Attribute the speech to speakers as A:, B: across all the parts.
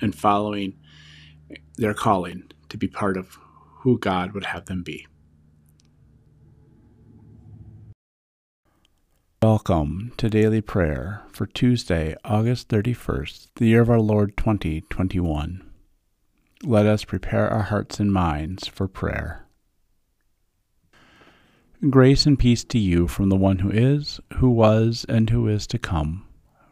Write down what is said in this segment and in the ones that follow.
A: and following their calling to be part of who God would have them be. Welcome to Daily Prayer for Tuesday, August 31st, the year of our Lord 2021. Let us prepare our hearts and minds for prayer. Grace and peace to you from the one who is, who was, and who is to come,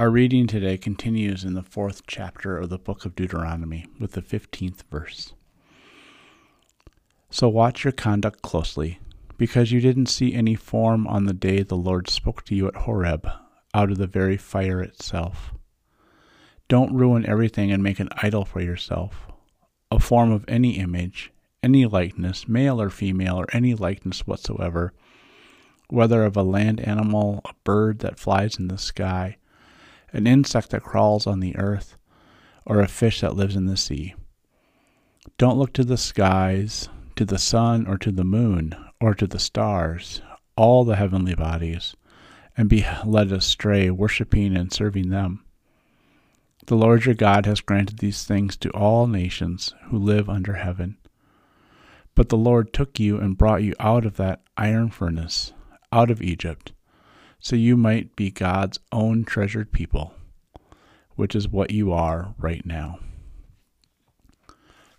A: Our reading today continues in the fourth chapter of the book of Deuteronomy with the 15th verse. So watch your conduct closely, because you didn't see any form on the day the Lord spoke to you at Horeb out of the very fire itself. Don't ruin everything and make an idol for yourself, a form of any image any likeness, male or female, or any likeness whatsoever, whether of a land animal, a bird that flies in the sky, an insect that crawls on the earth, or a fish that lives in the sea. Don't look to the skies, to the sun, or to the moon, or to the stars, all the heavenly bodies, and be led astray, worshipping and serving them. The Lord your God has granted these things to all nations who live under heaven. But the Lord took you and brought you out of that iron furnace, out of Egypt, so you might be God's own treasured people, which is what you are right now.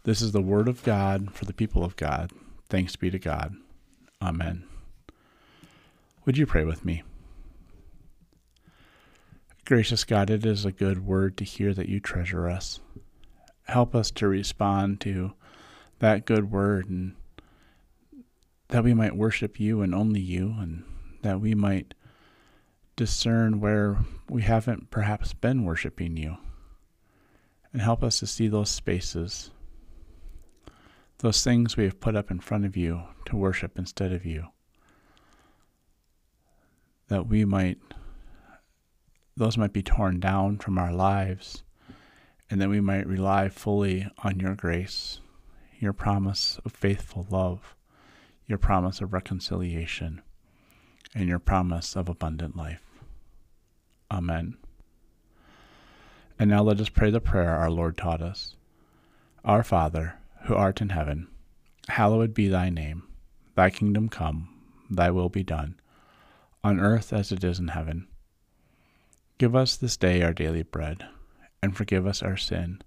A: This is the word of God for the people of God. Thanks be to God. Amen. Would you pray with me? Gracious God, it is a good word to hear that you treasure us. Help us to respond to that good word and that we might worship you and only you and that we might discern where we haven't perhaps been worshiping you and help us to see those spaces those things we have put up in front of you to worship instead of you that we might those might be torn down from our lives and that we might rely fully on your grace your promise of faithful love, your promise of reconciliation, and your promise of abundant life. Amen. And now let us pray the prayer our Lord taught us Our Father, who art in heaven, hallowed be thy name. Thy kingdom come, thy will be done, on earth as it is in heaven. Give us this day our daily bread, and forgive us our sin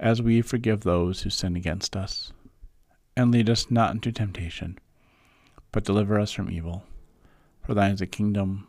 A: as we forgive those who sin against us. And lead us not into temptation, but deliver us from evil. For thine is the kingdom,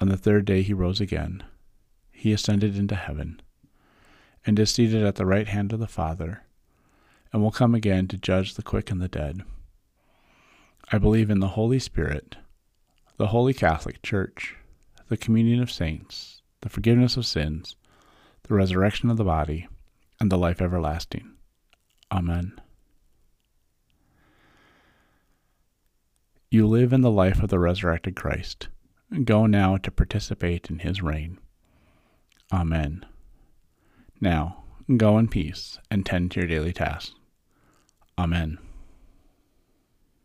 A: On the third day he rose again. He ascended into heaven, and is seated at the right hand of the Father, and will come again to judge the quick and the dead. I believe in the Holy Spirit, the Holy Catholic Church, the communion of saints, the forgiveness of sins, the resurrection of the body, and the life everlasting. Amen. You live in the life of the resurrected Christ. Go now to participate in his reign. Amen. Now, Go in peace and tend to your daily tasks. Amen.